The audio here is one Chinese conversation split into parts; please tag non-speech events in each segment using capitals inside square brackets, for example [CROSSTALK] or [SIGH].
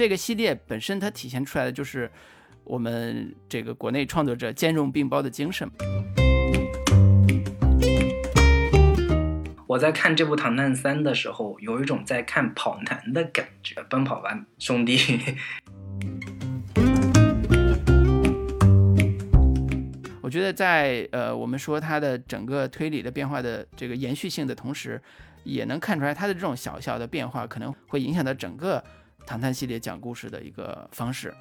这个系列本身它体现出来的就是我们这个国内创作者兼容并包的精神。我在看这部《唐探三》的时候，有一种在看跑男的感觉，《奔跑吧兄弟》。[LAUGHS] 我觉得在呃，我们说它的整个推理的变化的这个延续性的同时，也能看出来它的这种小小的变化可能会影响到整个唐探系列讲故事的一个方式。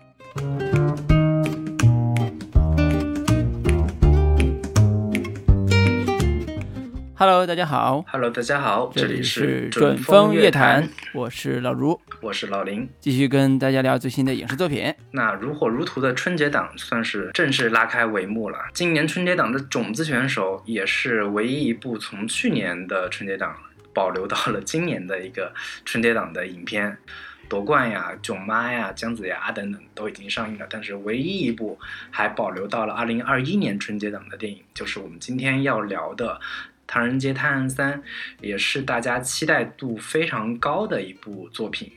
Hello，大家好。Hello，大家好，这里是准风乐坛，我是老卢，我是老林，继续跟大家聊最新的影视作品。那如火如荼的春节档算是正式拉开帷幕了。今年春节档的种子选手也是唯一一部从去年的春节档保留到了今年的一个春节档的影片。夺冠呀、囧妈呀、姜子牙等等都已经上映了，但是唯一一部还保留到了二零二一年春节档的电影，就是我们今天要聊的《唐人街探案三》，也是大家期待度非常高的一部作品，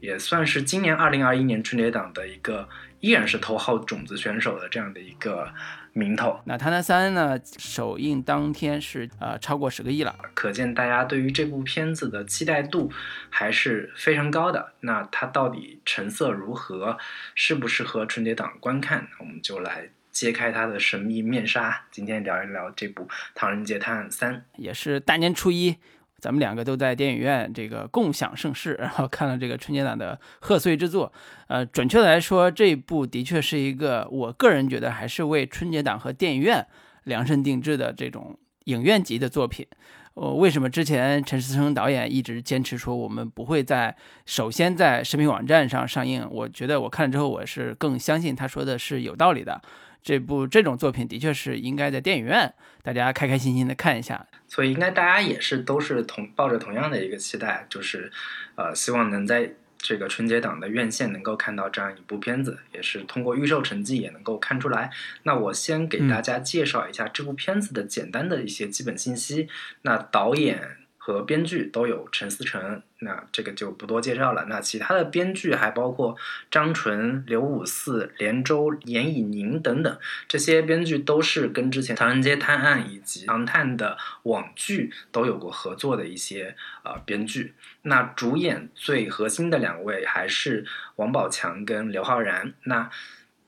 也算是今年二零二一年春节档的一个依然是头号种子选手的这样的一个名头。那《唐探三》呢，首映当天是呃超过十个亿了，可见大家对于这部片子的期待度还是非常高的。那它到底成色如何，适不适合春节档观看？我们就来揭开它的神秘面纱。今天聊一聊这部《唐人街探案三》，也是大年初一，咱们两个都在电影院这个共享盛世，然后看了这个春节档的贺岁之作。呃，准确的来说，这一部的确是一个我个人觉得还是为春节档和电影院量身定制的这种影院级的作品。呃，为什么之前陈思诚导演一直坚持说我们不会在首先在视频网站上上映？我觉得我看了之后，我是更相信他说的是有道理的。这部这种作品的确是应该在电影院大家开开心心的看一下。所以应该大家也是都是同抱着同样的一个期待，就是呃希望能在这个春节档的院线能够看到这样一部片子，也是通过预售成绩也能够看出来。那我先给大家介绍一下这部片子的简单的一些基本信息。那导演和编剧都有陈思诚，那这个就不多介绍了。那其他的编剧还包括张纯、刘五四、连州、严以宁等等，这些编剧都是跟之前《唐人街探案》以及《唐探》的网剧都有过合作的一些呃编剧。那主演最核心的两位还是王宝强跟刘昊然。那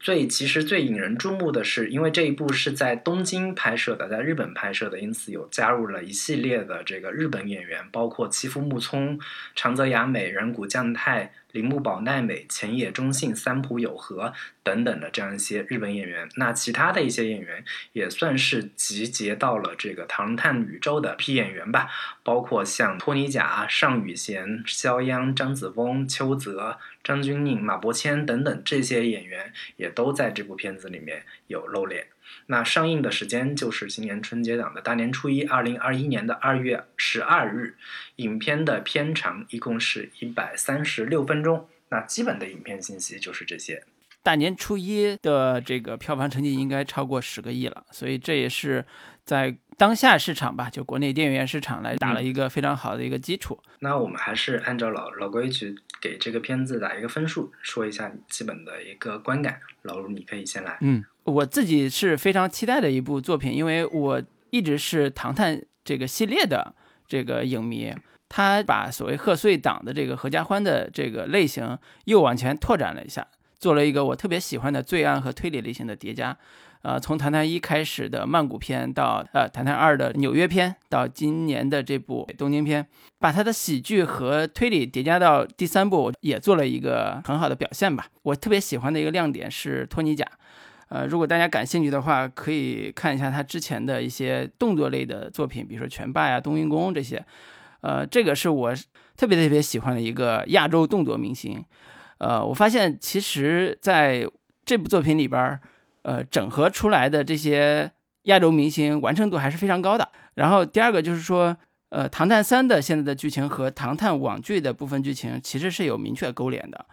最其实最引人注目的是，因为这一部是在东京拍摄的，在日本拍摄的，因此有加入了一系列的这个日本演员，包括妻夫木聪、长泽雅美、人谷将太、铃木保奈美、前野忠信、三浦友和等等的这样一些日本演员。那其他的一些演员也算是集结到了这个唐探宇宙的批演员吧，包括像托尼贾、尚宇贤、肖央、张子枫、邱泽。张钧甯、马伯骞等等这些演员也都在这部片子里面有露脸。那上映的时间就是今年春节档的大年初一，二零二一年的二月十二日。影片的片长一共是一百三十六分钟。那基本的影片信息就是这些。大年初一的这个票房成绩应该超过十个亿了，所以这也是在当下市场吧，就国内电影院市场来打了一个非常好的一个基础。那我们还是按照老老规矩。给这个片子打一个分数，说一下你基本的一个观感。老卢，你可以先来。嗯，我自己是非常期待的一部作品，因为我一直是《唐探》这个系列的这个影迷。他把所谓贺岁档的这个合家欢的这个类型又往前拓展了一下，做了一个我特别喜欢的罪案和推理类型的叠加。呃，从《唐探一》开始的曼谷篇，到呃《唐探二》的纽约篇，到今年的这部东京篇，把它的喜剧和推理叠加到第三部，也做了一个很好的表现吧。我特别喜欢的一个亮点是托尼贾，呃，如果大家感兴趣的话，可以看一下他之前的一些动作类的作品，比如说《拳霸》呀、《冬阴功》这些。呃，这个是我特别特别喜欢的一个亚洲动作明星。呃，我发现其实在这部作品里边。呃，整合出来的这些亚洲明星完成度还是非常高的。然后第二个就是说，呃，《唐探三》的现在的剧情和《唐探》网剧的部分剧情其实是有明确勾连的。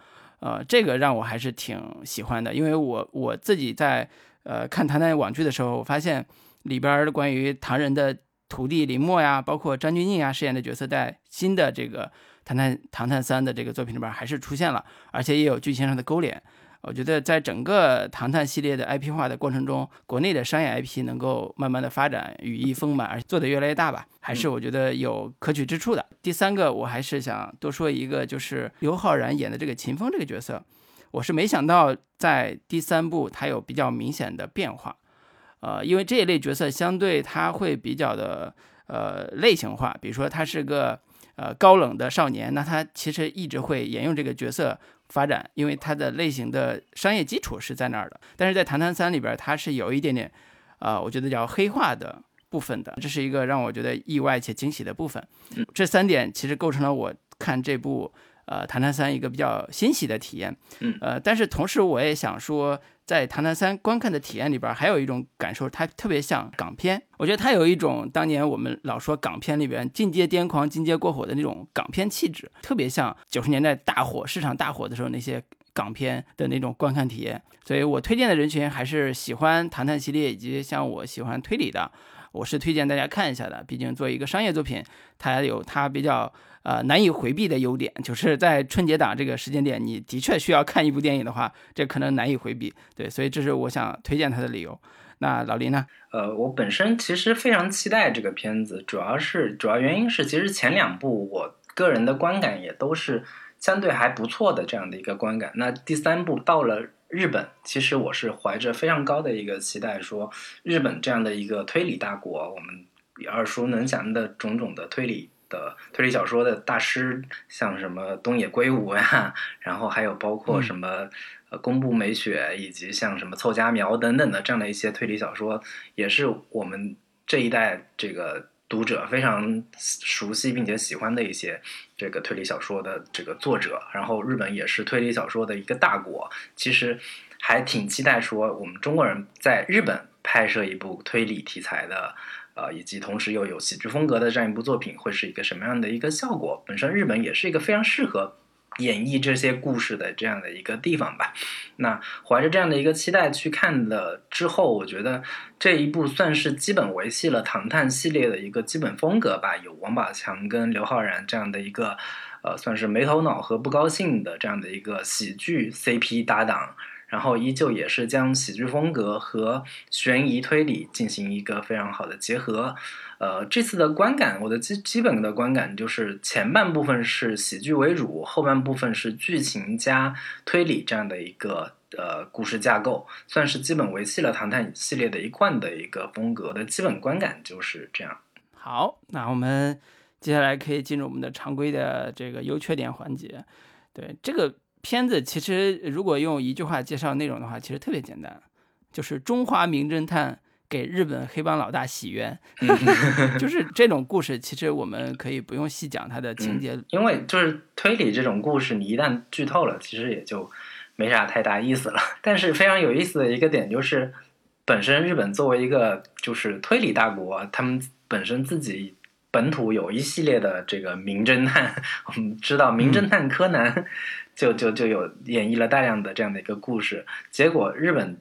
呃，这个让我还是挺喜欢的，因为我我自己在呃看《唐探》网剧的时候，我发现里边关于唐人的徒弟林默呀，包括张钧甯啊饰演的角色，在新的这个唐探唐探三的这个作品里边还是出现了，而且也有剧情上的勾连。我觉得在整个唐探系列的 IP 化的过程中，国内的商业 IP 能够慢慢的发展，羽翼丰满，而且做得越来越大吧，还是我觉得有可取之处的。第三个，我还是想多说一个，就是刘昊然演的这个秦风这个角色，我是没想到在第三部他有比较明显的变化，呃，因为这一类角色相对他会比较的呃类型化，比如说他是个呃高冷的少年，那他其实一直会沿用这个角色。发展，因为它的类型的商业基础是在那儿的，但是在《唐探三》里边，它是有一点点，呃，我觉得叫黑化的部分的，这是一个让我觉得意外且惊喜的部分。这三点其实构成了我看这部呃《唐探三》一个比较欣喜的体验。呃，但是同时我也想说。在《唐探三》观看的体验里边，还有一种感受，它特别像港片。我觉得它有一种当年我们老说港片里边进阶癫狂、进阶过火的那种港片气质，特别像九十年代大火、市场大火的时候那些港片的那种观看体验。所以我推荐的人群还是喜欢唐探系列以及像我喜欢推理的，我是推荐大家看一下的。毕竟做一个商业作品，它有它比较。呃，难以回避的优点，就是在春节档这个时间点，你的确需要看一部电影的话，这可能难以回避。对，所以这是我想推荐它的理由。那老林呢？呃，我本身其实非常期待这个片子，主要是主要原因是，其实前两部我个人的观感也都是相对还不错的这样的一个观感。那第三部到了日本，其实我是怀着非常高的一个期待，说日本这样的一个推理大国，我们耳熟能详的种种的推理。的推理小说的大师，像什么东野圭吾呀，然后还有包括什么呃宫部美雪，以及像什么凑佳苗等等的这样的一些推理小说，也是我们这一代这个读者非常熟悉并且喜欢的一些这个推理小说的这个作者。然后日本也是推理小说的一个大国，其实还挺期待说我们中国人在日本拍摄一部推理题材的。呃，以及同时又有喜剧风格的这样一部作品，会是一个什么样的一个效果？本身日本也是一个非常适合演绎这些故事的这样的一个地方吧。那怀着这样的一个期待去看了之后，我觉得这一部算是基本维系了唐探系列的一个基本风格吧。有王宝强跟刘昊然这样的一个呃，算是没头脑和不高兴的这样的一个喜剧 CP 搭档。然后依旧也是将喜剧风格和悬疑推理进行一个非常好的结合，呃，这次的观感，我的基基本的观感就是前半部分是喜剧为主，后半部分是剧情加推理这样的一个呃故事架构，算是基本维系了唐探系列的一贯的一个风格的基本观感就是这样。好，那我们接下来可以进入我们的常规的这个优缺点环节，对这个。片子其实如果用一句话介绍内容的话，其实特别简单，就是中华名侦探给日本黑帮老大洗冤，[LAUGHS] 就是这种故事，其实我们可以不用细讲它的情节，因为就是推理这种故事，你一旦剧透了，其实也就没啥太大意思了。但是非常有意思的一个点就是，本身日本作为一个就是推理大国，他们本身自己。本土有一系列的这个名侦探，[LAUGHS] 我们知道名侦探柯南，[LAUGHS] 就就就有演绎了大量的这样的一个故事，结果日本。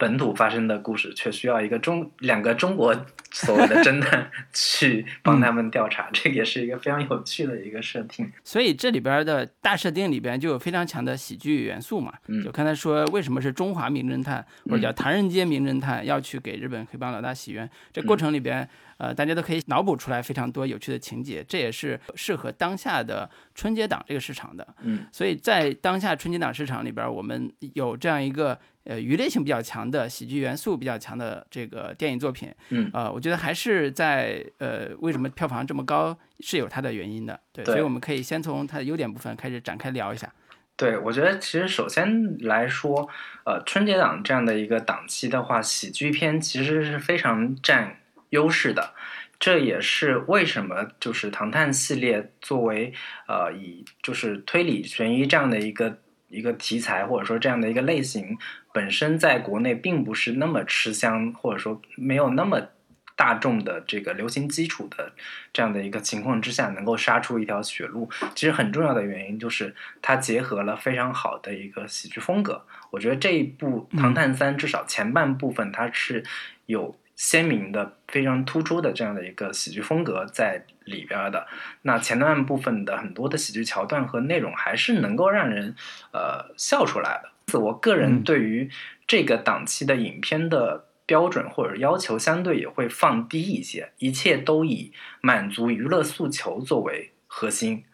本土发生的故事，却需要一个中两个中国所谓的侦探 [LAUGHS] 去帮他们调查，这也是一个非常有趣的一个设定。所以这里边的大设定里边就有非常强的喜剧元素嘛。就刚才说为什么是中华名侦探或者叫唐人街名侦探要去给日本黑帮老大洗冤，这过程里边呃大家都可以脑补出来非常多有趣的情节，这也是适合当下的春节档这个市场的。嗯，所以在当下春节档市场里边，我们有这样一个。呃，娱乐性比较强的喜剧元素比较强的这个电影作品，嗯，呃，我觉得还是在呃，为什么票房这么高是有它的原因的，对，所以我们可以先从它的优点部分开始展开聊一下。对，我觉得其实首先来说，呃，春节档这样的一个档期的话，喜剧片其实是非常占优势的，这也是为什么就是《唐探》系列作为呃以就是推理悬疑这样的一个。一个题材或者说这样的一个类型，本身在国内并不是那么吃香，或者说没有那么大众的这个流行基础的这样的一个情况之下，能够杀出一条血路，其实很重要的原因就是它结合了非常好的一个喜剧风格。我觉得这一部《唐探三》至少前半部分它是有鲜明的、非常突出的这样的一个喜剧风格在里边的。那前段部分的很多的喜剧桥段和内容还是能够让人呃笑出来的。我个人对于这个档期的影片的标准或者要求相对也会放低一些，一切都以满足娱乐诉求作为核心。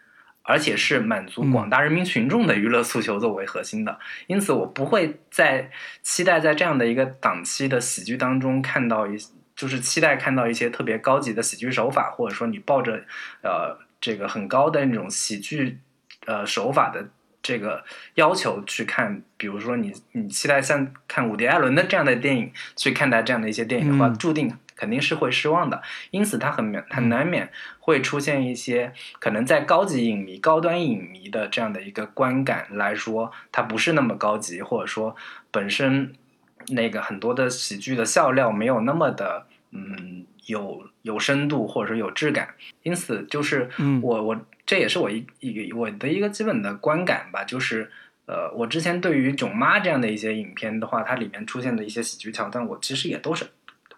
而且是满足广大人民群众的娱乐诉求作为核心的，因此我不会在期待在这样的一个档期的喜剧当中看到一，就是期待看到一些特别高级的喜剧手法，或者说你抱着呃这个很高的那种喜剧呃手法的这个要求去看，比如说你你期待像看伍迪·艾伦的这样的电影去看待这样的一些电影的话，注定。肯定是会失望的，因此它很很难免会出现一些可能在高级影迷、高端影迷的这样的一个观感来说，它不是那么高级，或者说本身那个很多的喜剧的笑料没有那么的嗯有有深度或者说有质感，因此就是我我这也是我一一我的一个基本的观感吧，就是呃我之前对于《囧妈》这样的一些影片的话，它里面出现的一些喜剧桥段，我其实也都是。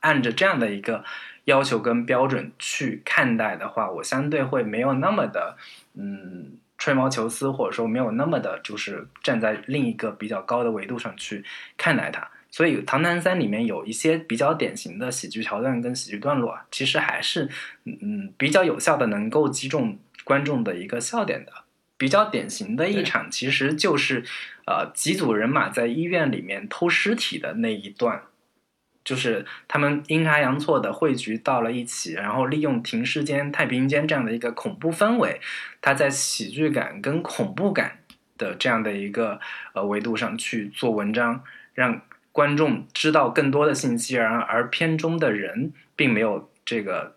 按着这样的一个要求跟标准去看待的话，我相对会没有那么的嗯吹毛求疵，或者说没有那么的，就是站在另一个比较高的维度上去看待它。所以《唐探三》里面有一些比较典型的喜剧桥段跟喜剧段落，其实还是嗯比较有效的，能够击中观众的一个笑点的。比较典型的一场，其实就是呃几组人马在医院里面偷尸体的那一段。就是他们阴差阳错的汇聚到了一起，然后利用停尸间、太平间这样的一个恐怖氛围，他在喜剧感跟恐怖感的这样的一个呃维度上去做文章，让观众知道更多的信息，而而片中的人并没有这个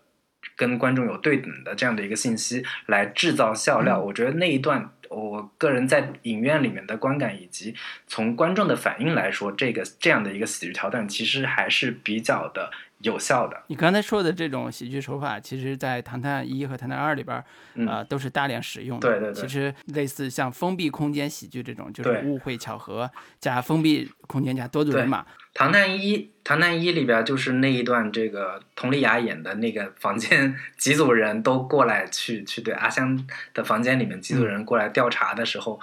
跟观众有对等的这样的一个信息来制造笑料。我觉得那一段。我个人在影院里面的观感，以及从观众的反应来说，这个这样的一个喜剧桥段，其实还是比较的有效的。你刚才说的这种喜剧手法，其实，在《唐探一》和《唐探二》里边，啊，都是大量使用的。对对对。其实类似像封闭空间喜剧这种，就是误会、巧合加封闭空间加多组人马。《唐探一》《唐探一》里边就是那一段，这个佟丽娅演的那个房间，几组人都过来去去对阿香的房间里面，几组人过来调查的时候，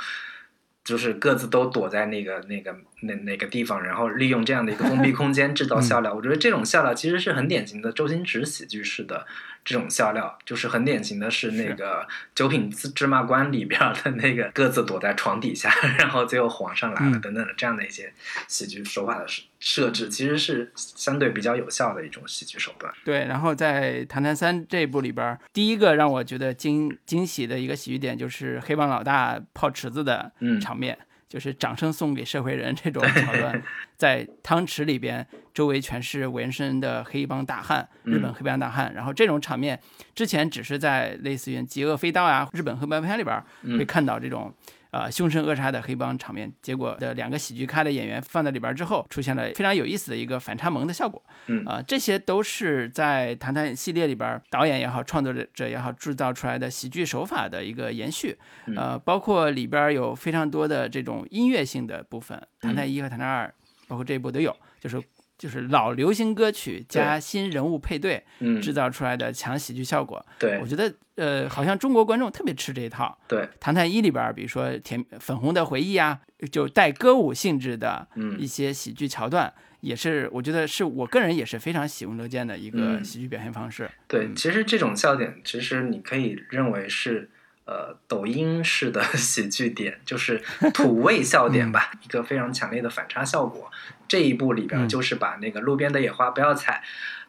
就是各自都躲在那个那个那那个地方，然后利用这样的一个封闭空间制造笑料。我觉得这种笑料其实是很典型的周星驰喜剧式的。这种笑料就是很典型的，是那个《九品芝麻官》里边的那个各自躲在床底下，[LAUGHS] 然后最后皇上来了等等的这样的一些喜剧手法的设设置，其实是相对比较有效的一种喜剧手段。对，然后在《唐探三》这一部里边，第一个让我觉得惊惊喜的一个喜剧点，就是黑帮老大泡池子的场面。就是掌声送给社会人这种桥段，在汤池里边，周围全是纹身的黑帮大汉，日本黑帮大汉。然后这种场面之前只是在类似于《极恶飞刀》啊，日本黑帮片里边会看到这种。啊，凶神恶煞的黑帮场面，结果的两个喜剧咖的演员放在里边之后，出现了非常有意思的一个反差萌的效果。嗯啊，这些都是在《谈谈》系列里边导演也好，创作者也好制造出来的喜剧手法的一个延续。呃，包括里边有非常多的这种音乐性的部分，《谈谈一》和《谈谈二》，包括这一部都有，就是。就是老流行歌曲加新人物配对，制造出来的强喜剧效果。对，我觉得呃，好像中国观众特别吃这一套。对，《唐探一》里边，比如说甜粉红的回忆啊，就带歌舞性质的一些喜剧桥段，也是我觉得是我个人也是非常喜闻乐见的一个喜剧表现方式。对，其实这种笑点，其实你可以认为是。呃，抖音式的 [LAUGHS] 喜剧点就是土味笑点吧，一个非常强烈的反差效果。这一部里边就是把那个路边的野花不要采，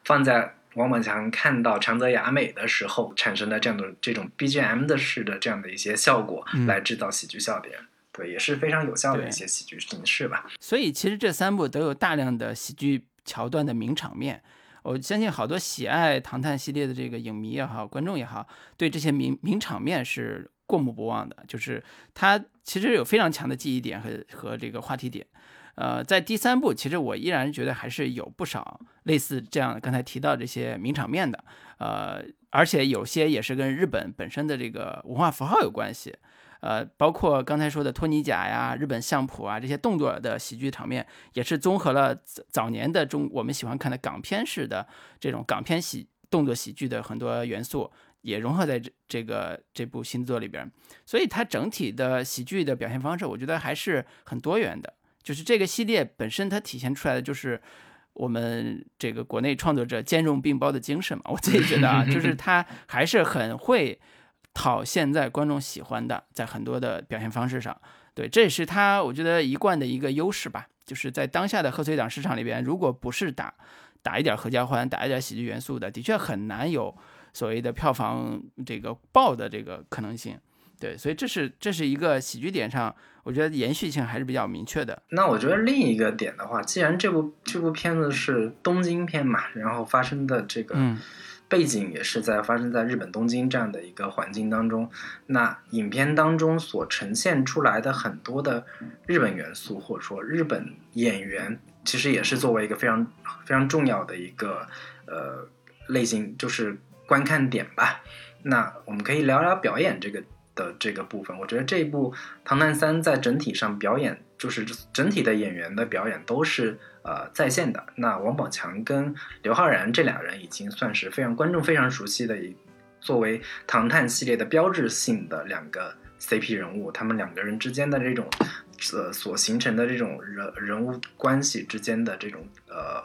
放在王宝强看到长泽雅美的时候产生的这样的这种 BGM 的式的这样的一些效果，来制造喜剧笑点。对，也是非常有效的一些喜剧形式吧。所以其实这三部都有大量的喜剧桥段的名场面。我相信好多喜爱《唐探》系列的这个影迷也好，观众也好，对这些名名场面是过目不忘的。就是它其实有非常强的记忆点和和这个话题点。呃，在第三部，其实我依然觉得还是有不少类似这样刚才提到这些名场面的。呃，而且有些也是跟日本本身的这个文化符号有关系。呃，包括刚才说的托尼贾呀、日本相扑啊这些动作的喜剧场面，也是综合了早年的中我们喜欢看的港片式的这种港片喜动作喜剧的很多元素，也融合在这这个这部新作里边。所以它整体的喜剧的表现方式，我觉得还是很多元的。就是这个系列本身，它体现出来的就是我们这个国内创作者兼容并包的精神嘛。我自己觉得啊，就 [LAUGHS] 是他还是很会讨现在观众喜欢的，在很多的表现方式上，对，这也是他我觉得一贯的一个优势吧。就是在当下的贺岁档市场里边，如果不是打打一点合家欢，打一点喜剧元素的，的确很难有所谓的票房这个爆的这个可能性。对，所以这是这是一个喜剧点上，我觉得延续性还是比较明确的。那我觉得另一个点的话，既然这部这部片子是东京片嘛，然后发生的这个背景也是在发生在日本东京这样的一个环境当中，那影片当中所呈现出来的很多的日本元素，或者说日本演员，其实也是作为一个非常非常重要的一个呃类型，就是观看点吧。那我们可以聊聊表演这个。的这个部分，我觉得这一部《唐探三》在整体上表演，就是整体的演员的表演都是呃在线的。那王宝强跟刘昊然这俩人已经算是非常观众非常熟悉的，一作为唐探系列的标志性的两个 CP 人物，他们两个人之间的这种呃所形成的这种人人物关系之间的这种呃。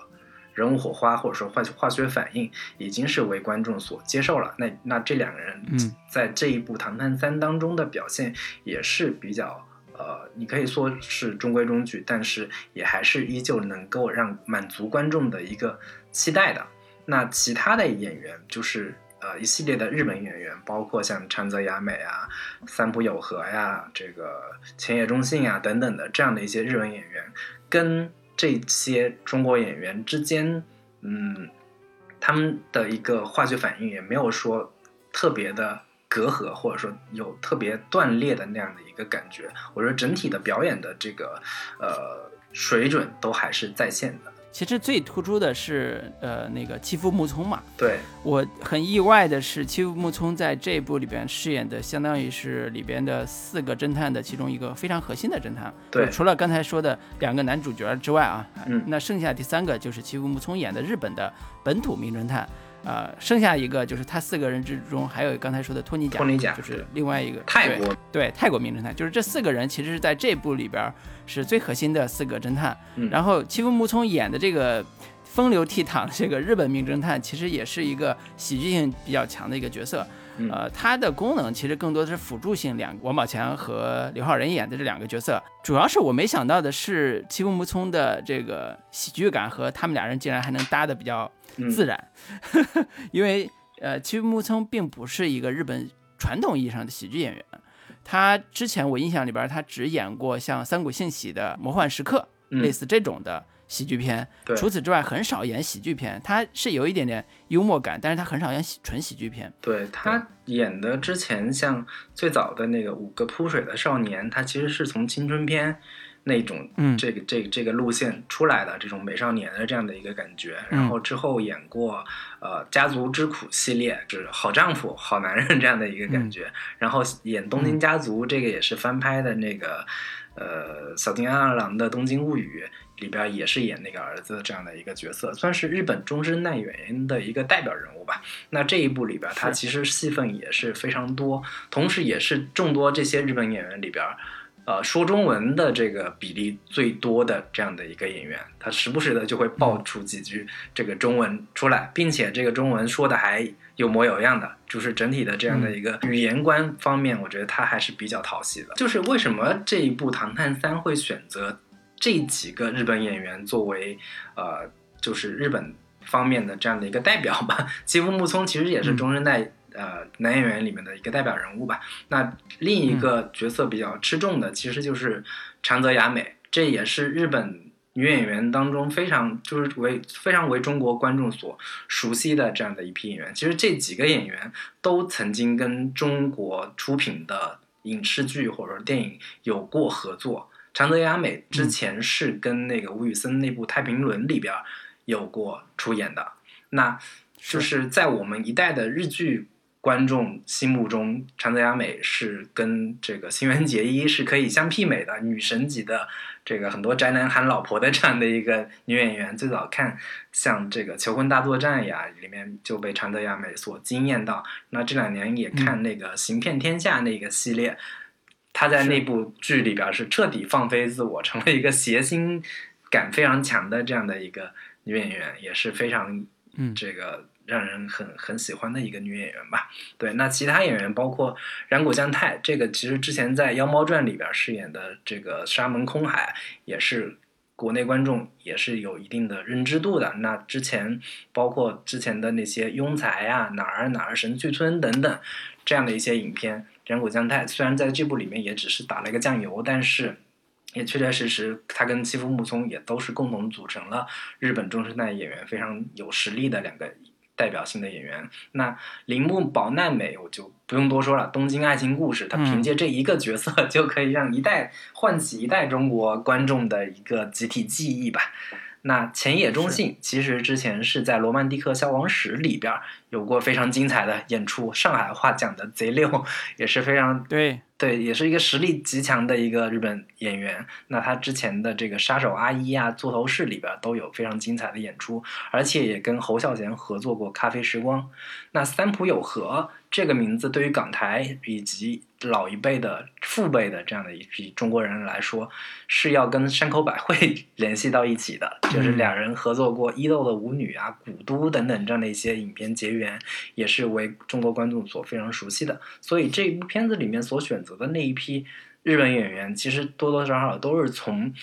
人物火花或者说化化学反应已经是为观众所接受了。那那这两个人在这一部《唐探三》当中的表现也是比较呃，你可以说是中规中矩，但是也还是依旧能够让满足观众的一个期待的。那其他的演员就是呃一系列的日本演员，包括像长泽雅美啊、三浦友和呀、这个前野忠信呀等等的这样的一些日本演员跟。这些中国演员之间，嗯，他们的一个化学反应也没有说特别的隔阂，或者说有特别断裂的那样的一个感觉。我觉得整体的表演的这个呃水准都还是在线的。其实最突出的是，呃，那个欺负木聪嘛。对，我很意外的是，欺负木聪在这一部里边饰演的，相当于是里边的四个侦探的其中一个非常核心的侦探。对，除了刚才说的两个男主角之外啊，嗯，那剩下第三个就是欺负木聪演的日本的本土名侦探。呃，剩下一个就是他四个人之中，还有刚才说的托尼贾，托尼贾就是另外一个泰国，对泰国名侦探，就是这四个人其实是在这部里边是最核心的四个侦探。嗯，然后欺负木聪演的这个风流倜傥的这个日本名侦探，其实也是一个喜剧性比较强的一个角色。呃，它的功能其实更多的是辅助性。两王宝强和刘昊然演的这两个角色，主要是我没想到的是欺负木聪的这个喜剧感和他们俩人竟然还能搭的比较。自然，[LAUGHS] 因为呃，其实木聪并不是一个日本传统意义上的喜剧演员，他之前我印象里边，他只演过像三谷幸喜的《魔幻时刻》类似这种的喜剧片，除此之外很少演喜剧片。他是有一点点幽默感，但是他很少演喜纯喜剧片。对他演的之前像最早的那个《五个扑水的少年》，他其实是从青春片。那种，这个这个这个路线出来的这种美少年的这样的一个感觉，然后之后演过呃家族之苦系列，就是好丈夫、好男人这样的一个感觉，然后演东京家族这个也是翻拍的那个呃小津安二郎的《东京物语》里边也是演那个儿子这样的一个角色，算是日本中生代演员的一个代表人物吧。那这一部里边他其实戏份也是非常多，同时也是众多这些日本演员里边。呃，说中文的这个比例最多的这样的一个演员，他时不时的就会爆出几句这个中文出来，并且这个中文说的还有模有样的，就是整体的这样的一个语言观方面，我觉得他还是比较讨喜的。就是为什么这一部《唐探三》会选择这几个日本演员作为呃，就是日本方面的这样的一个代表吧？[LAUGHS] 吉夫木聪其实也是中生代。呃，男演员里面的一个代表人物吧。那另一个角色比较吃重的，其实就是长泽雅美，这也是日本女演员当中非常就是为非常为中国观众所熟悉的这样的一批演员。其实这几个演员都曾经跟中国出品的影视剧或者电影有过合作。长泽雅美之前是跟那个吴宇森那部《太平轮》里边有过出演的。那就是在我们一代的日剧。观众心目中长泽雅美是跟这个新垣结衣是可以相媲美的女神级的，这个很多宅男喊老婆的这样的一个女演员。最早看像这个《求婚大作战》呀，里面就被长泽雅美所惊艳到。那这两年也看那个《行骗天下》那个系列，她在那部剧里边是彻底放飞自我，成为一个谐星感非常强的这样的一个女演员，也是非常嗯这个。让人很很喜欢的一个女演员吧，对，那其他演员包括染谷将太，这个其实之前在《妖猫传》里边饰演的这个沙门空海，也是国内观众也是有一定的认知度的。那之前包括之前的那些庸才啊、哪儿哪儿神去村等等这样的一些影片，染谷将太虽然在这部里面也只是打了一个酱油，但是也确确实实他跟妻夫木聪也都是共同组成了日本中生代演员非常有实力的两个。代表性的演员，那铃木保奈美我就不用多说了，《东京爱情故事》他凭借这一个角色就可以让一代唤起一代中国观众的一个集体记忆吧。那浅野忠信其实之前是在《罗曼蒂克消亡史》里边有过非常精彩的演出，上海话讲的贼溜，也是非常对。对，也是一个实力极强的一个日本演员。那他之前的这个杀手阿一啊、座头市里边都有非常精彩的演出，而且也跟侯孝贤合作过《咖啡时光》。那三浦友和这个名字对于港台以及老一辈的父辈的这样的一批中国人来说，是要跟山口百惠 [LAUGHS] 联系到一起的，就是两人合作过《伊豆的舞女》啊、《古都》等等这样的一些影片结缘，也是为中国观众所非常熟悉的。所以这部片子里面所选。择的那一批日本演员，其实多多少少都是从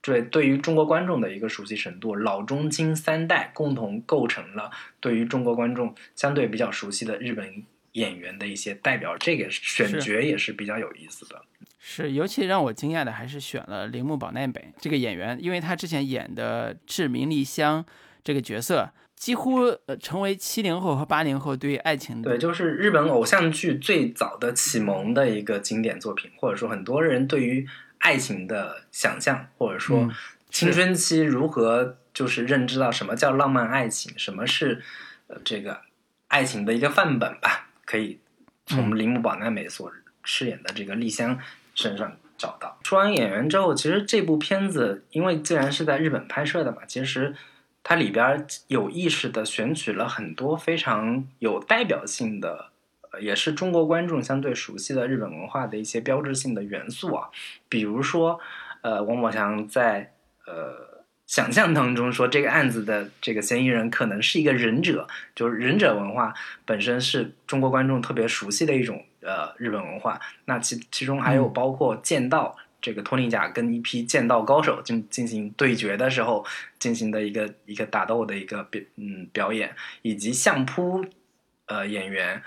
对对于中国观众的一个熟悉程度，老中青三代共同构成了对于中国观众相对比较熟悉的日本演员的一些代表。这个选角也是比较有意思的。是，尤其让我惊讶的还是选了铃木保奈美这个演员，因为他之前演的志明丽香这个角色。几乎呃成为七零后和八零后对爱情对，就是日本偶像剧最早的启蒙的一个经典作品，或者说很多人对于爱情的想象，或者说青春期如何就是认知到什么叫浪漫爱情，什么是呃这个爱情的一个范本吧，可以从铃木保奈美所饰演的这个丽香身上找到。说完演员之后，其实这部片子因为既然是在日本拍摄的嘛，其实。它里边有意识的选取了很多非常有代表性的，也是中国观众相对熟悉的日本文化的一些标志性的元素啊，比如说，呃，王宝强在呃想象当中说这个案子的这个嫌疑人可能是一个忍者，就是忍者文化本身是中国观众特别熟悉的一种呃日本文化，那其其中还有包括剑道。这个托尼贾跟一批剑道高手进进行对决的时候进行的一个一个打斗的一个表嗯表演，以及相扑呃演员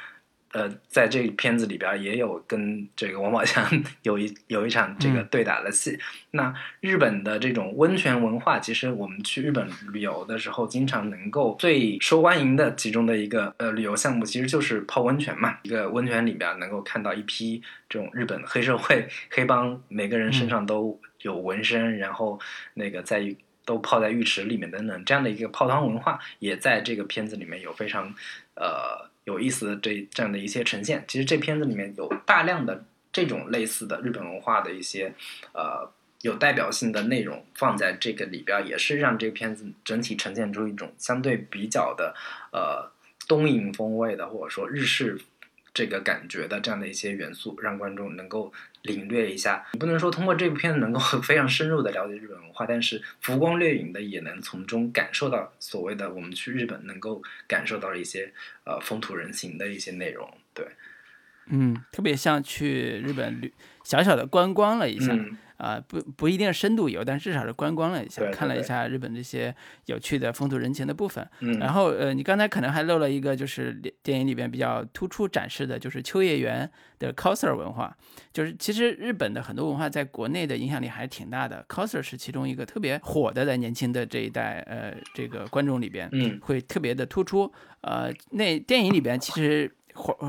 呃在这片子里边也有跟这个王宝强 [LAUGHS] 有一有一场这个对打的戏。那日本的这种温泉文化，其实我们去日本旅游的时候，经常能够最受欢迎的其中的一个呃旅游项目，其实就是泡温泉嘛。一个温泉里边能够看到一批。这种日本黑社会黑帮，每个人身上都有纹身，然后那个在都泡在浴池里面等等，这样的一个泡汤文化，也在这个片子里面有非常呃有意思的这这样的一些呈现。其实这片子里面有大量的这种类似的日本文化的一些呃有代表性的内容放在这个里边，也是让这个片子整体呈现出一种相对比较的呃东瀛风味的，或者说日式。这个感觉的这样的一些元素，让观众能够领略一下。你不能说通过这部片子能够 [LAUGHS] 非常深入的了解日本文化，但是浮光掠影的也能从中感受到所谓的我们去日本能够感受到一些呃风土人情的一些内容。对，嗯，特别像去日本旅小小的观光了一下。啊，不不一定深度游，但至少是观光了一下，看了一下日本这些有趣的风土人情的部分。嗯，然后呃，你刚才可能还漏了一个，就是电影里边比较突出展示的，就是秋叶原的 coser 文化。就是其实日本的很多文化在国内的影响力还是挺大的，coser 是其中一个特别火的，在年轻的这一代呃这个观众里边，嗯，会特别的突出。呃，那电影里边其实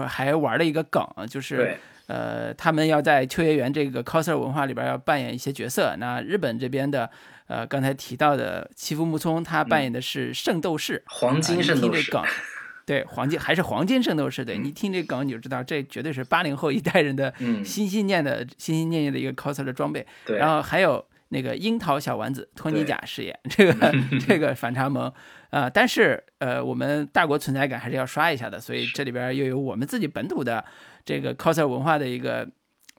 还玩了一个梗，就是。呃，他们要在秋叶原这个 coser 文化里边要扮演一些角色。那日本这边的，呃，刚才提到的妻夫木聪，他扮演的是圣斗士，黄金圣斗士。对，黄金还是黄金圣斗士。对你听这梗，你就知道这绝对是八零后一代人的心心念的、心心念念的一个 coser 的装备。对，然后还有那个樱桃小丸子托尼贾饰演这个 [LAUGHS] 这个反差萌啊，但是呃，我们大国存在感还是要刷一下的，所以这里边又有我们自己本土的这个 coser 文化的一个。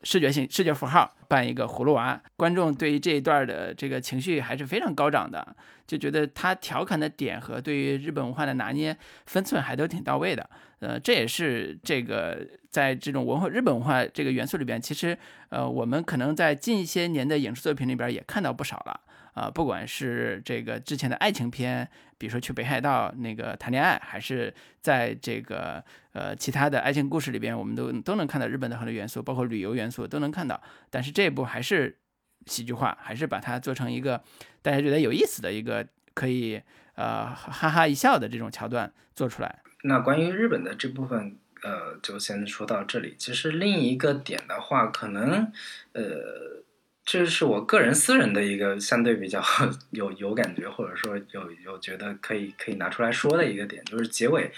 视觉性视觉符号扮一个葫芦娃，观众对于这一段的这个情绪还是非常高涨的，就觉得他调侃的点和对于日本文化的拿捏分寸还都挺到位的。呃，这也是这个在这种文化日本文化这个元素里边，其实呃我们可能在近些年的影视作品里边也看到不少了。啊，不管是这个之前的爱情片，比如说去北海道那个谈恋爱，还是在这个呃其他的爱情故事里边，我们都都能看到日本的很多元素，包括旅游元素都能看到。但是这部还是喜剧化，还是把它做成一个大家觉得有意思的一个可以呃哈哈一笑的这种桥段做出来。那关于日本的这部分，呃，就先说到这里。其实另一个点的话，可能呃。这是我个人私人的一个相对比较 [LAUGHS] 有有感觉，或者说有有觉得可以可以拿出来说的一个点，就是结尾，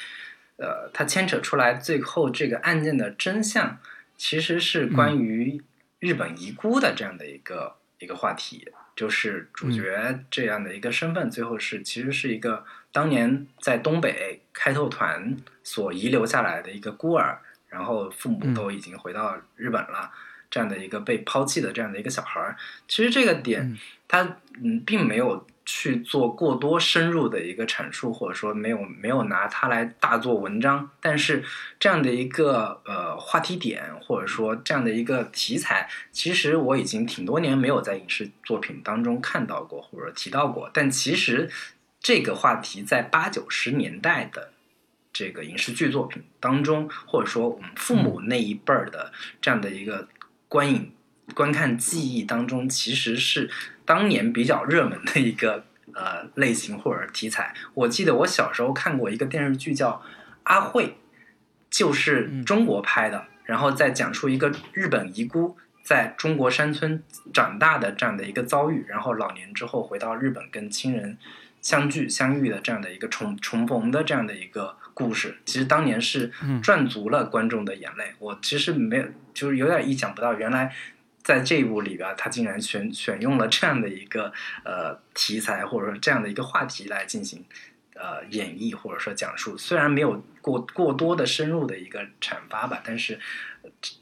呃，它牵扯出来最后这个案件的真相，其实是关于日本遗孤的这样的一个一个话题，就是主角这样的一个身份，最后是其实是一个当年在东北开拓团所遗留下来的一个孤儿，然后父母都已经回到日本了。这样的一个被抛弃的这样的一个小孩儿，其实这个点，他嗯并没有去做过多深入的一个阐述，或者说没有没有拿它来大做文章。但是这样的一个呃话题点，或者说这样的一个题材，其实我已经挺多年没有在影视作品当中看到过或者提到过。但其实这个话题在八九十年代的这个影视剧作品当中，或者说我们父母那一辈儿的这样的一个。观影、观看记忆当中，其实是当年比较热门的一个呃类型或者题材。我记得我小时候看过一个电视剧叫《阿慧》，就是中国拍的，然后再讲述一个日本遗孤在中国山村长大的这样的一个遭遇，然后老年之后回到日本跟亲人相聚相遇的这样的一个重重逢的这样的一个。故事其实当年是赚足了观众的眼泪，我其实没有，就是有点意想不到，原来在这一部里边，他竟然选选用了这样的一个呃题材，或者说这样的一个话题来进行呃演绎或者说讲述。虽然没有过过多的深入的一个阐发吧，但是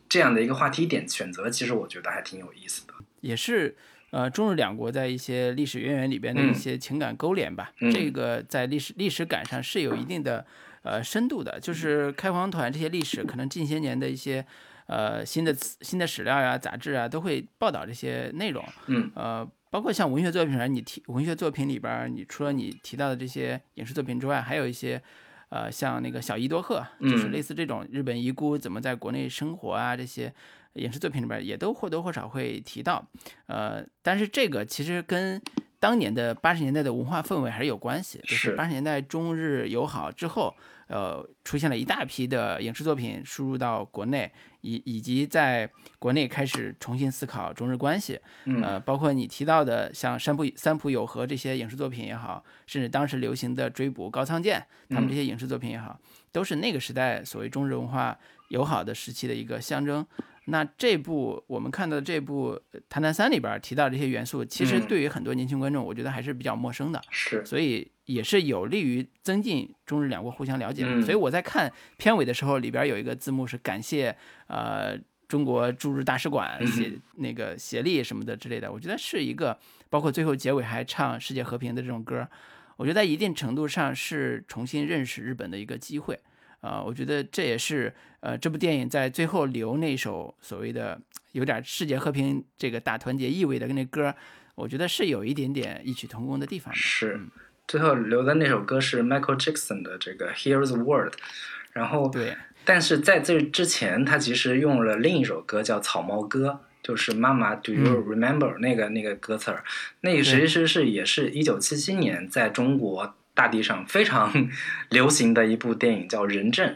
这样的一个话题点选择，其实我觉得还挺有意思的。也是呃中日两国在一些历史渊源里边的一些情感勾连吧，这个在历史历史感上是有一定的。呃，深度的，就是开皇团这些历史，可能近些年的一些，呃，新的新的史料呀、杂志啊，都会报道这些内容。嗯，呃，包括像文学作品上，你提文学作品里边，你除了你提到的这些影视作品之外，还有一些，呃，像那个小伊多赫，就是类似这种日本遗孤怎么在国内生活啊，这些影视作品里边也都或多或少会提到。呃，但是这个其实跟当年的八十年代的文化氛围还是有关系，就是八十年代中日友好之后。呃，出现了一大批的影视作品输入到国内，以以及在国内开始重新思考中日关系。呃，包括你提到的像三浦三浦友和这些影视作品也好，甚至当时流行的追捕高仓健他们这些影视作品也好，都是那个时代所谓中日文化友好的时期的一个象征。那这部我们看到的这部《谈谈三》里边提到这些元素，其实对于很多年轻观众，我觉得还是比较陌生的。是，所以也是有利于增进中日两国互相了解。所以我在看片尾的时候，里边有一个字幕是感谢呃中国驻日大使馆协那个协力什么的之类的。我觉得是一个，包括最后结尾还唱世界和平的这种歌，我觉得在一定程度上是重新认识日本的一个机会。啊，我觉得这也是呃，这部电影在最后留那首所谓的有点世界和平这个大团结意味的那歌，我觉得是有一点点异曲同工的地方。是，最后留的那首歌是 Michael Jackson 的这个 Here's the World，然后对，但是在这之前，他其实用了另一首歌叫《草帽歌》，就是妈妈 Do you remember 那个那个歌词儿，那个其实是也是一九七七年在中国。大地上非常 [LAUGHS] 流行的一部电影叫《人证》，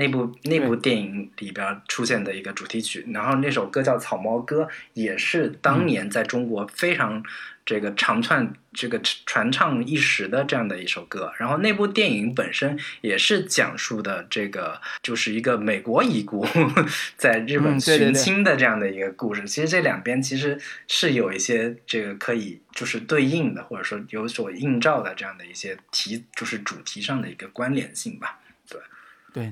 那部那部电影里边出现的一个主题曲，然后那首歌叫《草帽歌》，也是当年在中国非常这个长串、这个传唱一时的这样的一首歌。然后那部电影本身也是讲述的这个，就是一个美国遗孤 [LAUGHS] 在日本寻亲的这样的一个故事。其实这两边其实是有一些这个可以就是对应的，或者说有所映照的这样的一些题，就是主题上的一个关联性吧。对，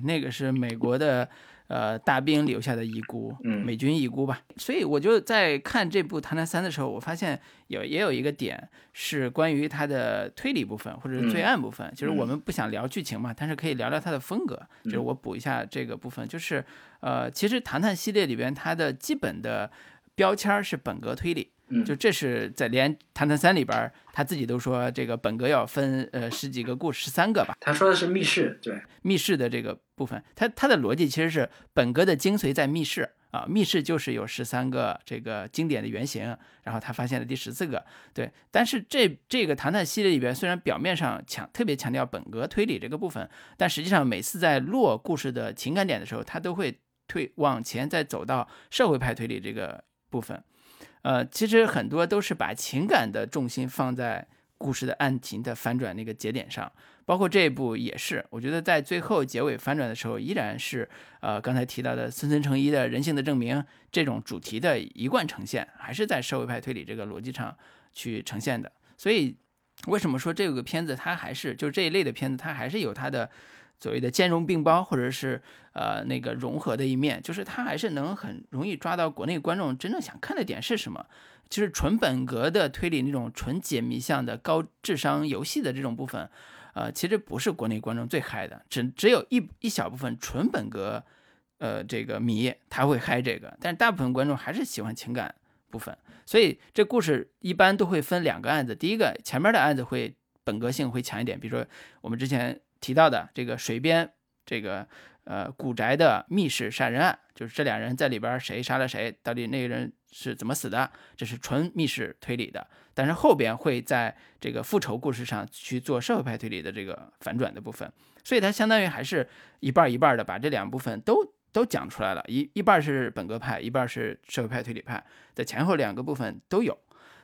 那个是美国的，呃，大兵留下的遗孤，嗯，美军遗孤吧。所以我就在看这部《唐探三》的时候，我发现有也有一个点是关于它的推理部分或者是罪案部分，就是我们不想聊剧情嘛，但是可以聊聊它的风格。就是我补一下这个部分，就是呃，其实《唐探》系列里边它的基本的标签是本格推理。就这是在连《唐探三》里边，他自己都说这个本格要分呃十几个故事，十三个吧。他说的是密室，对密室的这个部分，他他的逻辑其实是本格的精髓在密室啊，密室就是有十三个这个经典的原型，然后他发现了第十四个，对。但是这这个唐探系列里边，虽然表面上强特别强调本格推理这个部分，但实际上每次在落故事的情感点的时候，他都会推往前再走到社会派推理这个部分。呃，其实很多都是把情感的重心放在故事的案情的反转那个节点上，包括这一部也是。我觉得在最后结尾反转的时候，依然是呃刚才提到的森森成一的人性的证明这种主题的一贯呈现，还是在社会派推理这个逻辑上去呈现的。所以为什么说这个片子它还是就这一类的片子，它还是有它的。所谓的兼容并包，或者是呃那个融合的一面，就是它还是能很容易抓到国内观众真正想看的点是什么。就是纯本格的推理那种纯解谜向的高智商游戏的这种部分，呃，其实不是国内观众最嗨的，只只有一一小部分纯本格，呃，这个迷他会嗨这个，但是大部分观众还是喜欢情感部分。所以这故事一般都会分两个案子，第一个前面的案子会本格性会强一点，比如说我们之前。提到的这个水边这个呃古宅的密室杀人案，就是这俩人在里边谁杀了谁，到底那个人是怎么死的，这是纯密室推理的。但是后边会在这个复仇故事上去做社会派推理的这个反转的部分，所以它相当于还是一半一半的把这两部分都都讲出来了，一一半是本格派，一半是社会派推理派，在前后两个部分都有。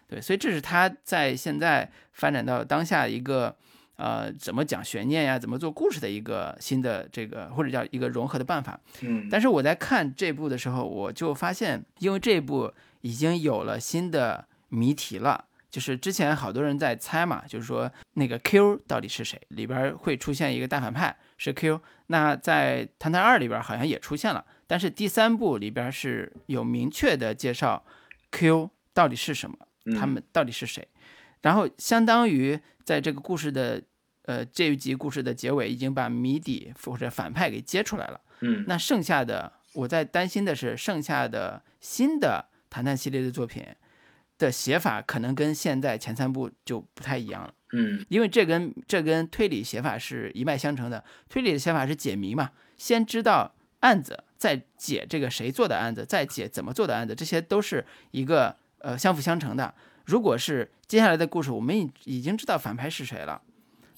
对，所以这是他在现在发展到当下一个。呃，怎么讲悬念呀？怎么做故事的一个新的这个或者叫一个融合的办法。嗯，但是我在看这部的时候，我就发现，因为这部已经有了新的谜题了，就是之前好多人在猜嘛，就是说那个 Q 到底是谁，里边会出现一个大反派是 Q。那在《唐探二》里边好像也出现了，但是第三部里边是有明确的介绍 Q 到底是什么，他们到底是谁。然后相当于在这个故事的，呃，这一集故事的结尾已经把谜底或者反派给揭出来了。嗯，那剩下的我在担心的是，剩下的新的谈谈系列的作品的写法可能跟现在前三部就不太一样了。嗯，因为这跟这跟推理写法是一脉相承的。推理的写法是解谜嘛，先知道案子，再解这个谁做的案子，再解怎么做的案子，这些都是一个呃相辅相成的。如果是接下来的故事，我们已已经知道反派是谁了，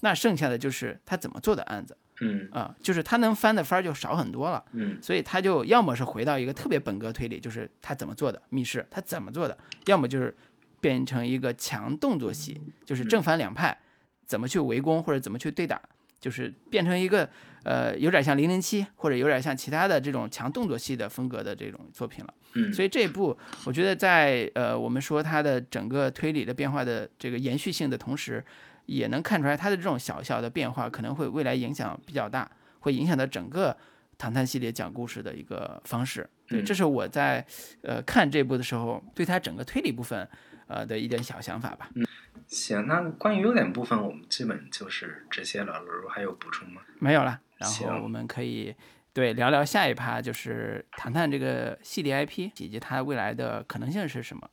那剩下的就是他怎么做的案子，嗯。啊，就是他能翻的番儿就少很多了，嗯，所以他就要么是回到一个特别本格推理，就是他怎么做的密室，他怎么做的，要么就是变成一个强动作戏，就是正反两派怎么去围攻或者怎么去对打，就是变成一个呃有点像零零七或者有点像其他的这种强动作戏的风格的这种作品了。所以这一部，我觉得在呃，我们说它的整个推理的变化的这个延续性的同时，也能看出来它的这种小小的变化可能会未来影响比较大，会影响到整个唐探系列讲故事的一个方式。对，这是我在呃看这部的时候对它整个推理部分呃的一点小想法吧。嗯，行，那关于优点部分，我们基本就是这些了。如还有补充吗？没有了。然后我们可以。对，聊聊下一趴，就是谈谈这个系列 IP 以及它未来的可能性是什么。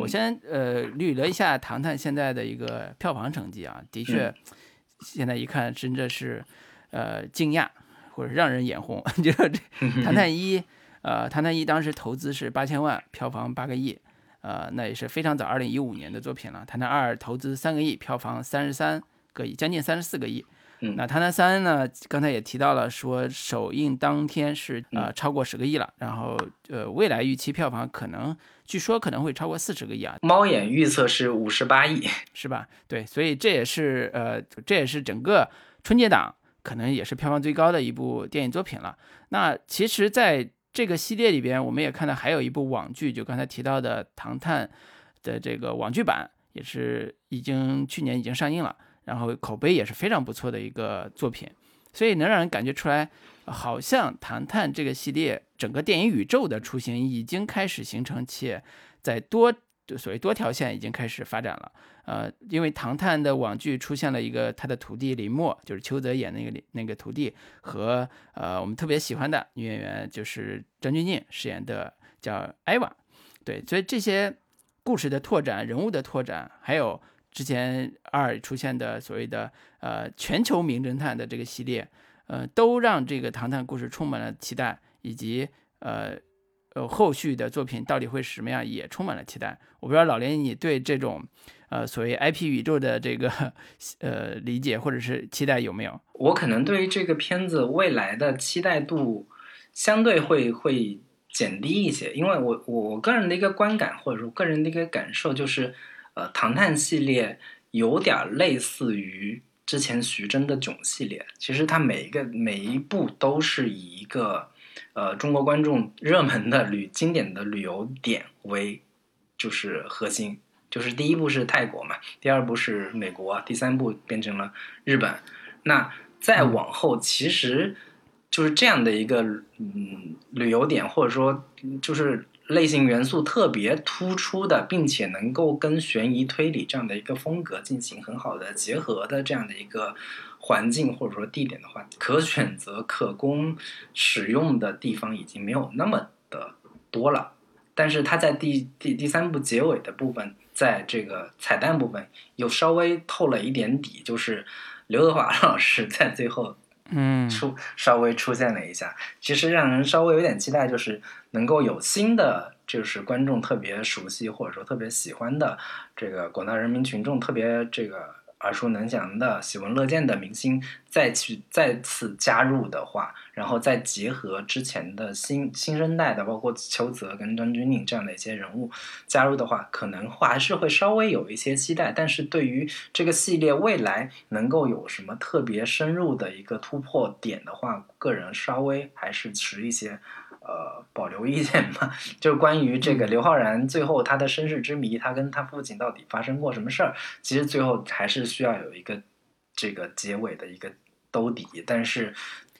我先呃捋了一下《唐探》现在的一个票房成绩啊，的确，[TSK] 现在一看真的是呃惊讶或者让人眼红。[LAUGHS] 就这《唐探一》，呃，《唐探一》当时投资是八千万，票房八个亿，呃，那也是非常早，二零一五年的作品了。《唐探二》投资三个亿，票房三十三个亿，将近三十四个亿。嗯那《唐探三》呢，刚才也提到了，说首映当天是呃超过十个亿了，然后呃未来预期票房可能据说可能会超过四十个亿啊，猫眼预测是五十八亿，[LAUGHS] 是吧？对，所以这也是呃这也是整个春节档可能也是票房最高的一部电影作品了。那其实，在这个系列里边，我们也看到还有一部网剧，就刚才提到的《唐探》的这个网剧版，也是已经去年已经上映了，然后口碑也是非常不错的一个作品，所以能让人感觉出来，好像《唐探》这个系列整个电影宇宙的雏形已经开始形成，且在多所谓多条线已经开始发展了。呃，因为《唐探》的网剧出现了一个他的徒弟林默，就是邱泽演那个那个徒弟，和呃我们特别喜欢的女演员就是张钧甯饰演的叫艾娃。对，所以这些故事的拓展、人物的拓展，还有之前二出现的所谓的呃全球名侦探的这个系列，呃，都让这个唐探故事充满了期待，以及呃呃后续的作品到底会是什么样，也充满了期待。我不知道老林，你对这种呃所谓 IP 宇宙的这个呃理解或者是期待有没有？我可能对于这个片子未来的期待度相对会会减低一些，因为我我个人的一个观感或者说个人的一个感受就是，呃，唐探系列有点类似于之前徐峥的囧系列，其实它每一个每一部都是以一个呃中国观众热门的旅经典的旅游点为就是核心。就是第一部是泰国嘛，第二部是美国，第三部变成了日本。那再往后，其实就是这样的一个嗯旅游点，或者说嗯就是类型元素特别突出的，并且能够跟悬疑推理这样的一个风格进行很好的结合的这样的一个环境或者说地点的话，可选择可供使用的地方已经没有那么的多了。但是它在第第第三部结尾的部分，在这个彩蛋部分又稍微透了一点底，就是刘德华老师在最后嗯。出稍微出现了一下，其实让人稍微有点期待，就是能够有新的，就是观众特别熟悉或者说特别喜欢的这个广大人民群众特别这个耳熟能详的、喜闻乐见的明星再去再次加入的话，然后再结合之前的新新生代的，包括邱泽跟张钧甯这样的一些人物加入的话，可能还是会稍微有一些期待。但是对于这个系列未来能够有什么特别深入的一个突破点的话，个人稍微还是持一些。呃，保留意见吧，[LAUGHS] 就是关于这个刘昊然最后他的身世之谜，他跟他父亲到底发生过什么事儿？其实最后还是需要有一个这个结尾的一个兜底。但是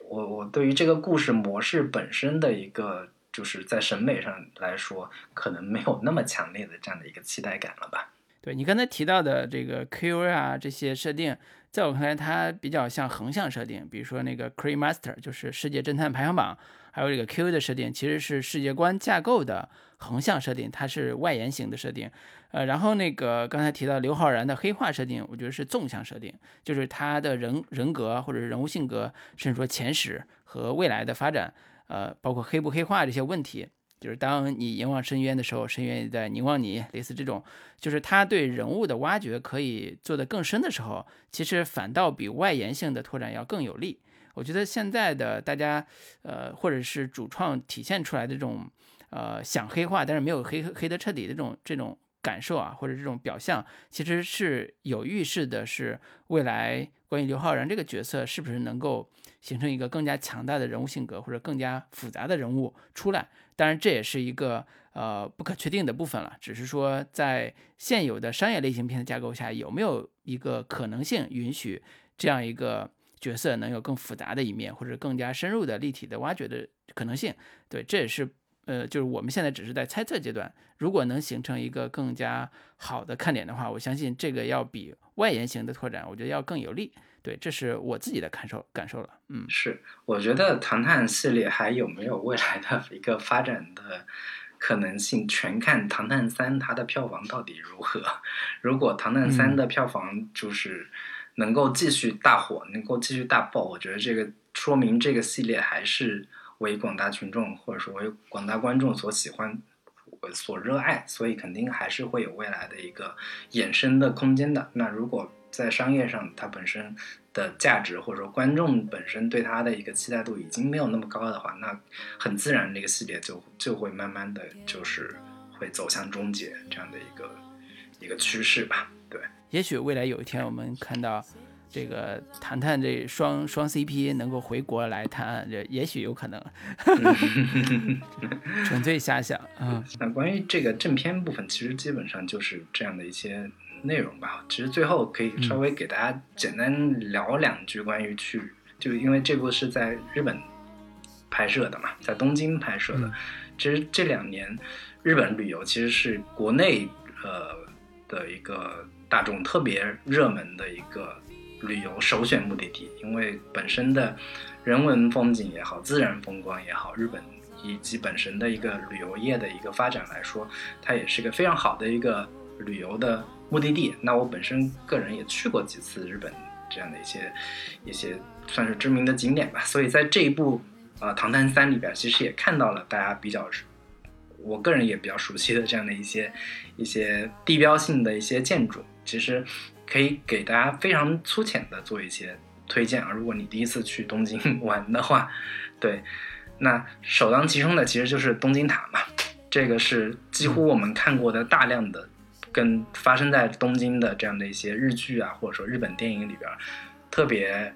我我对于这个故事模式本身的一个，就是在审美上来说，可能没有那么强烈的这样的一个期待感了吧。对你刚才提到的这个 Q 啊这些设定，在我看来，它比较像横向设定，比如说那个 Cree Master 就是世界侦探排行榜，还有这个 Q 的设定其实是世界观架构的横向设定，它是外延型的设定。呃，然后那个刚才提到刘昊然的黑化设定，我觉得是纵向设定，就是他的人人格或者是人物性格，甚至说前史和未来的发展，呃，包括黑不黑化这些问题。就是当你凝望深渊的时候，深渊也在凝望你，类似这种，就是他对人物的挖掘可以做得更深的时候，其实反倒比外延性的拓展要更有利。我觉得现在的大家，呃，或者是主创体现出来的这种，呃，想黑化但是没有黑黑得彻底的这种这种感受啊，或者这种表象，其实是有预示的，是未来关于刘昊然这个角色是不是能够形成一个更加强大的人物性格，或者更加复杂的人物出来。当然，这也是一个呃不可确定的部分了。只是说，在现有的商业类型片的架构下，有没有一个可能性允许这样一个角色能有更复杂的一面，或者更加深入的立体的挖掘的可能性？对，这也是呃，就是我们现在只是在猜测阶段。如果能形成一个更加好的看点的话，我相信这个要比外延型的拓展，我觉得要更有利。对，这是我自己的感受感受了。嗯，是，我觉得《唐探》系列还有没有未来的一个发展的可能性，全看《唐探三》它的票房到底如何。如果《唐探三》的票房就是能够继续大火，能够继续大爆，我觉得这个说明这个系列还是为广大群众或者说为广大观众所喜欢。所热爱，所以肯定还是会有未来的一个衍生的空间的。那如果在商业上它本身的价值，或者说观众本身对它的一个期待度已经没有那么高的话，那很自然这个系列就就会慢慢的就是会走向终结这样的一个一个趋势吧。对，也许未来有一天我们看到。这个谈谈这双双 CP 能够回国来谈，这也许有可能，[LAUGHS] 纯粹瞎想啊。那关于这个正片部分，其实基本上就是这样的一些内容吧。其实最后可以稍微给大家简单聊两句关于去，就因为这部是在日本拍摄的嘛，在东京拍摄的。其实这两年日本旅游其实是国内呃的一个大众特别热门的一个。旅游首选目的地，因为本身的人文风景也好，自然风光也好，日本以及本身的一个旅游业的一个发展来说，它也是个非常好的一个旅游的目的地。那我本身个人也去过几次日本这样的一些一些算是知名的景点吧，所以在这一部呃《唐探三》里边，其实也看到了大家比较，我个人也比较熟悉的这样的一些一些地标性的一些建筑，其实。可以给大家非常粗浅的做一些推荐啊！如果你第一次去东京 [LAUGHS] 玩的话，对，那首当其冲的其实就是东京塔嘛。这个是几乎我们看过的大量的跟发生在东京的这样的一些日剧啊，或者说日本电影里边特别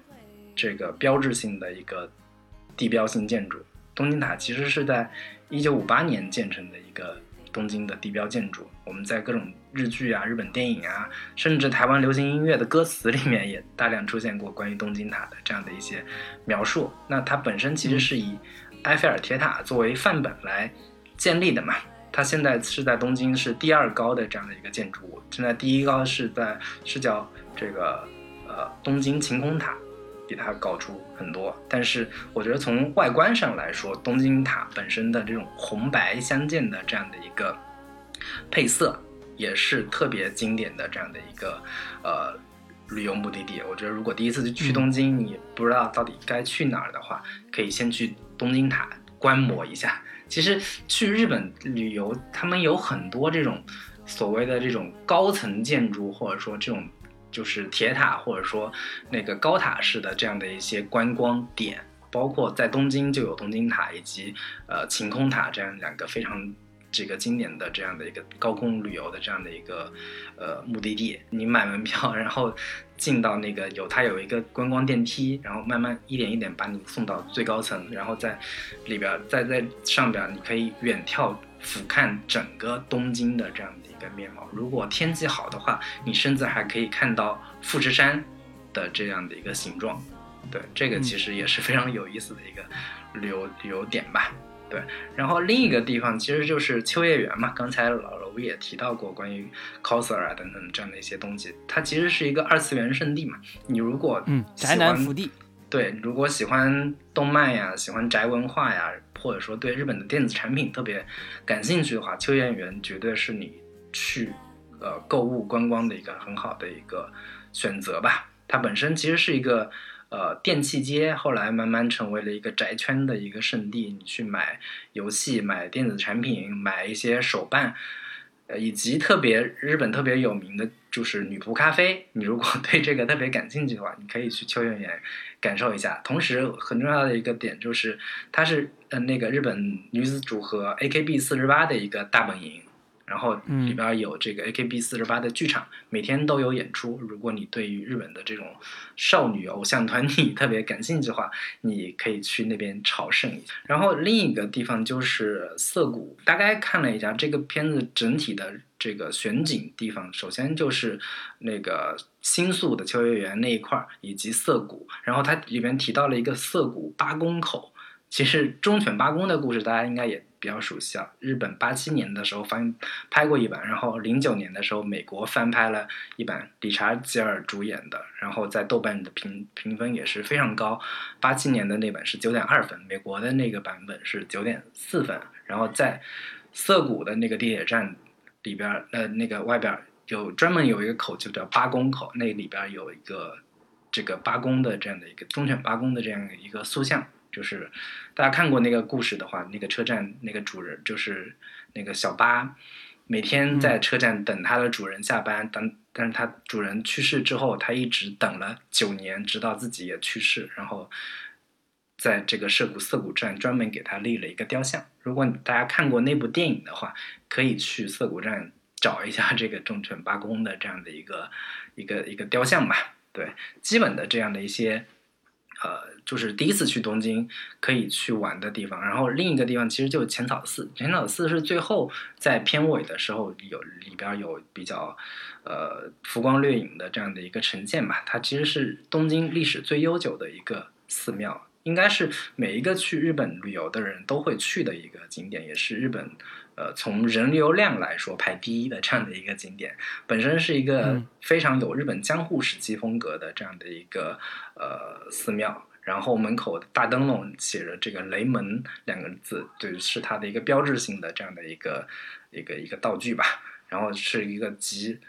这个标志性的一个地标性建筑。东京塔其实是在一九五八年建成的一个东京的地标建筑。我们在各种日剧啊、日本电影啊，甚至台湾流行音乐的歌词里面也大量出现过关于东京塔的这样的一些描述。那它本身其实是以埃菲尔铁塔作为范本来建立的嘛。它现在是在东京是第二高的这样的一个建筑物，现在第一高是在是叫这个呃东京晴空塔，比它高出很多。但是我觉得从外观上来说，东京塔本身的这种红白相间的这样的一个。配色也是特别经典的这样的一个呃旅游目的地。我觉得如果第一次去东京，你不知道到底该去哪儿的话，可以先去东京塔观摩一下。其实去日本旅游，他们有很多这种所谓的这种高层建筑，或者说这种就是铁塔，或者说那个高塔式的这样的一些观光点，包括在东京就有东京塔以及呃晴空塔这样两个非常。这个经典的这样的一个高空旅游的这样的一个呃目的地，你买门票，然后进到那个有它有一个观光电梯，然后慢慢一点一点把你送到最高层，然后在里边在在上边你可以远眺俯瞰整个东京的这样的一个面貌。如果天气好的话，你甚至还可以看到富士山的这样的一个形状。对，这个其实也是非常有意思的一个旅游旅游点吧。对，然后另一个地方其实就是秋叶原嘛。刚才老楼也提到过关于 coser 啊等等这样的一些东西，它其实是一个二次元圣地嘛。你如果嗯宅男福地，对，如果喜欢动漫呀、喜欢宅文化呀，或者说对日本的电子产品特别感兴趣的话，秋叶原绝对是你去呃购物观光的一个很好的一个选择吧。它本身其实是一个。呃，电器街后来慢慢成为了一个宅圈的一个圣地。你去买游戏、买电子产品、买一些手办，呃，以及特别日本特别有名的就是女仆咖啡。你如果 [LAUGHS] 对这个特别感兴趣的话，你可以去秋叶原感受一下。同时，很重要的一个点就是，它是呃那个日本女子组合 AKB 四十八的一个大本营。然后里边有这个 AKB 四十八的剧场，每天都有演出。如果你对于日本的这种少女偶像团体 [LAUGHS] 特别感兴趣的话，你可以去那边朝圣一下。然后另一个地方就是涩谷，大概看了一下这个片子整体的这个选景地方，首先就是那个新宿的秋叶原那一块儿，以及涩谷。然后它里边提到了一个涩谷八公口，其实忠犬八公的故事大家应该也。比较熟悉啊，日本八七年的时候翻拍过一版，然后零九年的时候美国翻拍了一版，理查吉尔主演的，然后在豆瓣的评评分也是非常高。八七年的那本是九点二分，美国的那个版本是九点四分。然后在涩谷的那个地铁站里边，呃，那个外边有专门有一个口就叫八公口，那里边有一个这个八公的这样的一个忠犬八公的这样一个塑像。就是大家看过那个故事的话，那个车站那个主人就是那个小巴，每天在车站等他的主人下班，等，但是他主人去世之后，他一直等了九年，直到自己也去世，然后在这个涩谷涩谷站专门给他立了一个雕像。如果大家看过那部电影的话，可以去涩谷站找一下这个忠犬八公的这样的一个一个一个雕像吧。对，基本的这样的一些。呃，就是第一次去东京可以去玩的地方，然后另一个地方其实就是浅草寺。浅草寺是最后在片尾的时候有里边有比较呃浮光掠影的这样的一个呈现吧。它其实是东京历史最悠久的一个寺庙，应该是每一个去日本旅游的人都会去的一个景点，也是日本。呃，从人流量来说排第一的这样的一个景点，本身是一个非常有日本江户时期风格的这样的一个呃寺庙，然后门口大灯笼写着这个“雷门”两个字，对，是它的一个标志性的这样的一个一个一个道具吧，然后是一个集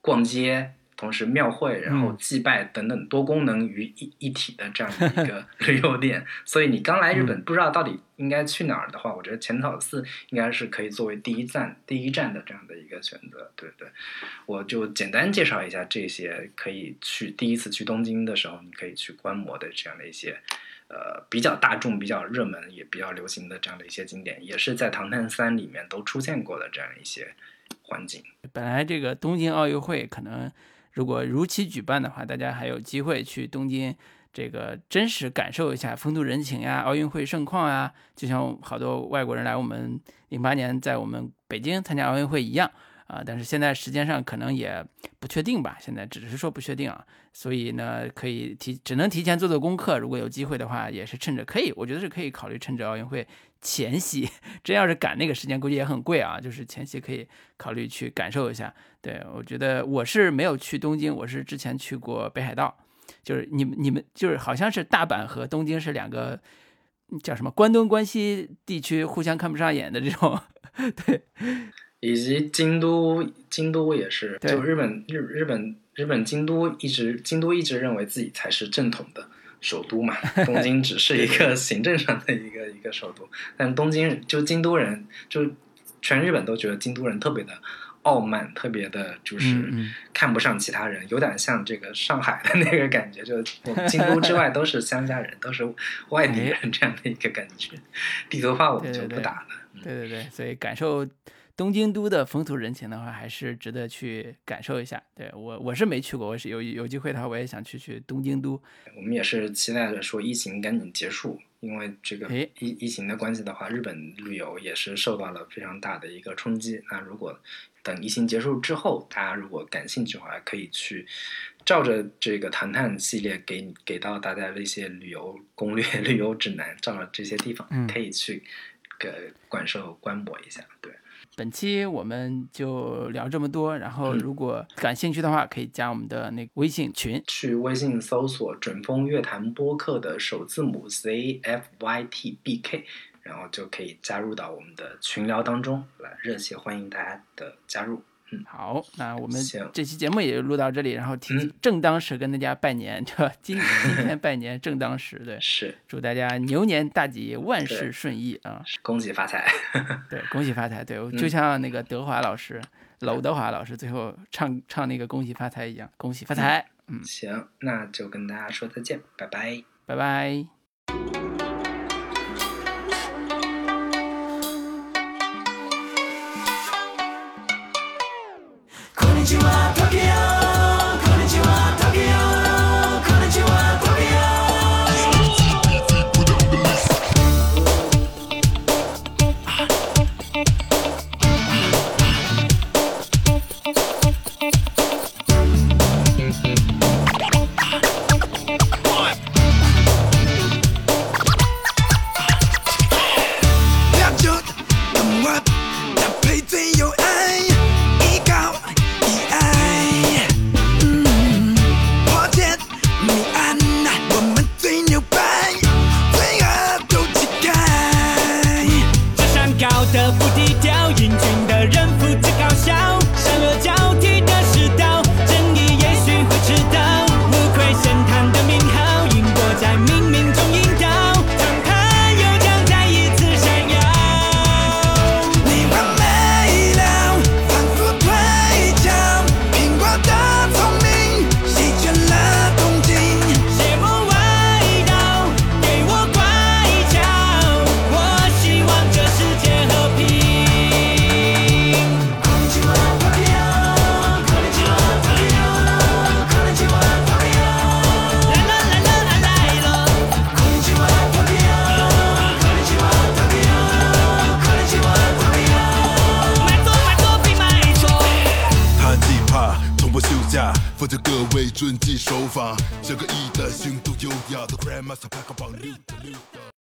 逛街。同时庙会，然后祭拜等等多功能于一一体的这样的一个 [LAUGHS] 旅游点，所以你刚来日本不知道到底应该去哪儿的话，我觉得浅草寺应该是可以作为第一站第一站的这样的一个选择。对不对，我就简单介绍一下这些可以去第一次去东京的时候，你可以去观摩的这样的一些呃比较大众、比较热门也比较流行的这样的一些景点，也是在《唐探三》里面都出现过的这样一些环境。本来这个东京奥运会可能。如果如期举办的话，大家还有机会去东京，这个真实感受一下风土人情呀，奥运会盛况啊，就像好多外国人来我们零八年在我们北京参加奥运会一样。啊，但是现在时间上可能也不确定吧，现在只是说不确定啊，所以呢，可以提，只能提前做做功课。如果有机会的话，也是趁着可以，我觉得是可以考虑趁着奥运会前夕，[LAUGHS] 真要是赶那个时间，估计也很贵啊。就是前夕可以考虑去感受一下。对我觉得我是没有去东京，我是之前去过北海道，就是你们你们就是好像是大阪和东京是两个叫什么关东关西地区互相看不上眼的这种，[LAUGHS] 对。以及京都，京都也是，就日本日日本日本京都一直京都一直认为自己才是正统的首都嘛，[LAUGHS] 东京只是一个行政上的一个一个首都，但东京就京都人就全日本都觉得京都人特别的傲慢，特别的就是看不上其他人，有点像这个上海的那个感觉，就我们京都之外都是乡下人，都是外地人这样的一个感觉。地图炮我们就不打了，对对对，所以感受。东京都的风土人情的话，还是值得去感受一下。对我，我是没去过，我是有有机会的话，我也想去去东京都。我们也是期待着说疫情赶紧结束，因为这个疫疫情的关系的话，日本旅游也是受到了非常大的一个冲击。那如果等疫情结束之后，大家如果感兴趣的话，可以去照着这个谈谈系列给给到大家的一些旅游攻略、[LAUGHS] 旅游指南，照着这些地方可以去个感受观摩一下。对。本期我们就聊这么多，然后如果感兴趣的话，可以加我们的那个微信群，去微信搜索“准风乐坛播客”的首字母 Z F Y T B K，然后就可以加入到我们的群聊当中来，热切欢迎大家的加入。好，那我们这期节目也就录到这里，然后提正当时跟大家拜年，对吧？今 [LAUGHS] 今天拜年正当时，对，是祝大家牛年大吉，万事顺意啊！恭喜发财，[LAUGHS] 对，恭喜发财，对，就像那个德华老师，娄德华老师最后唱唱那个恭喜发财一样，恭喜发财。嗯，行，那就跟大家说再见，拜拜，拜拜。continuar.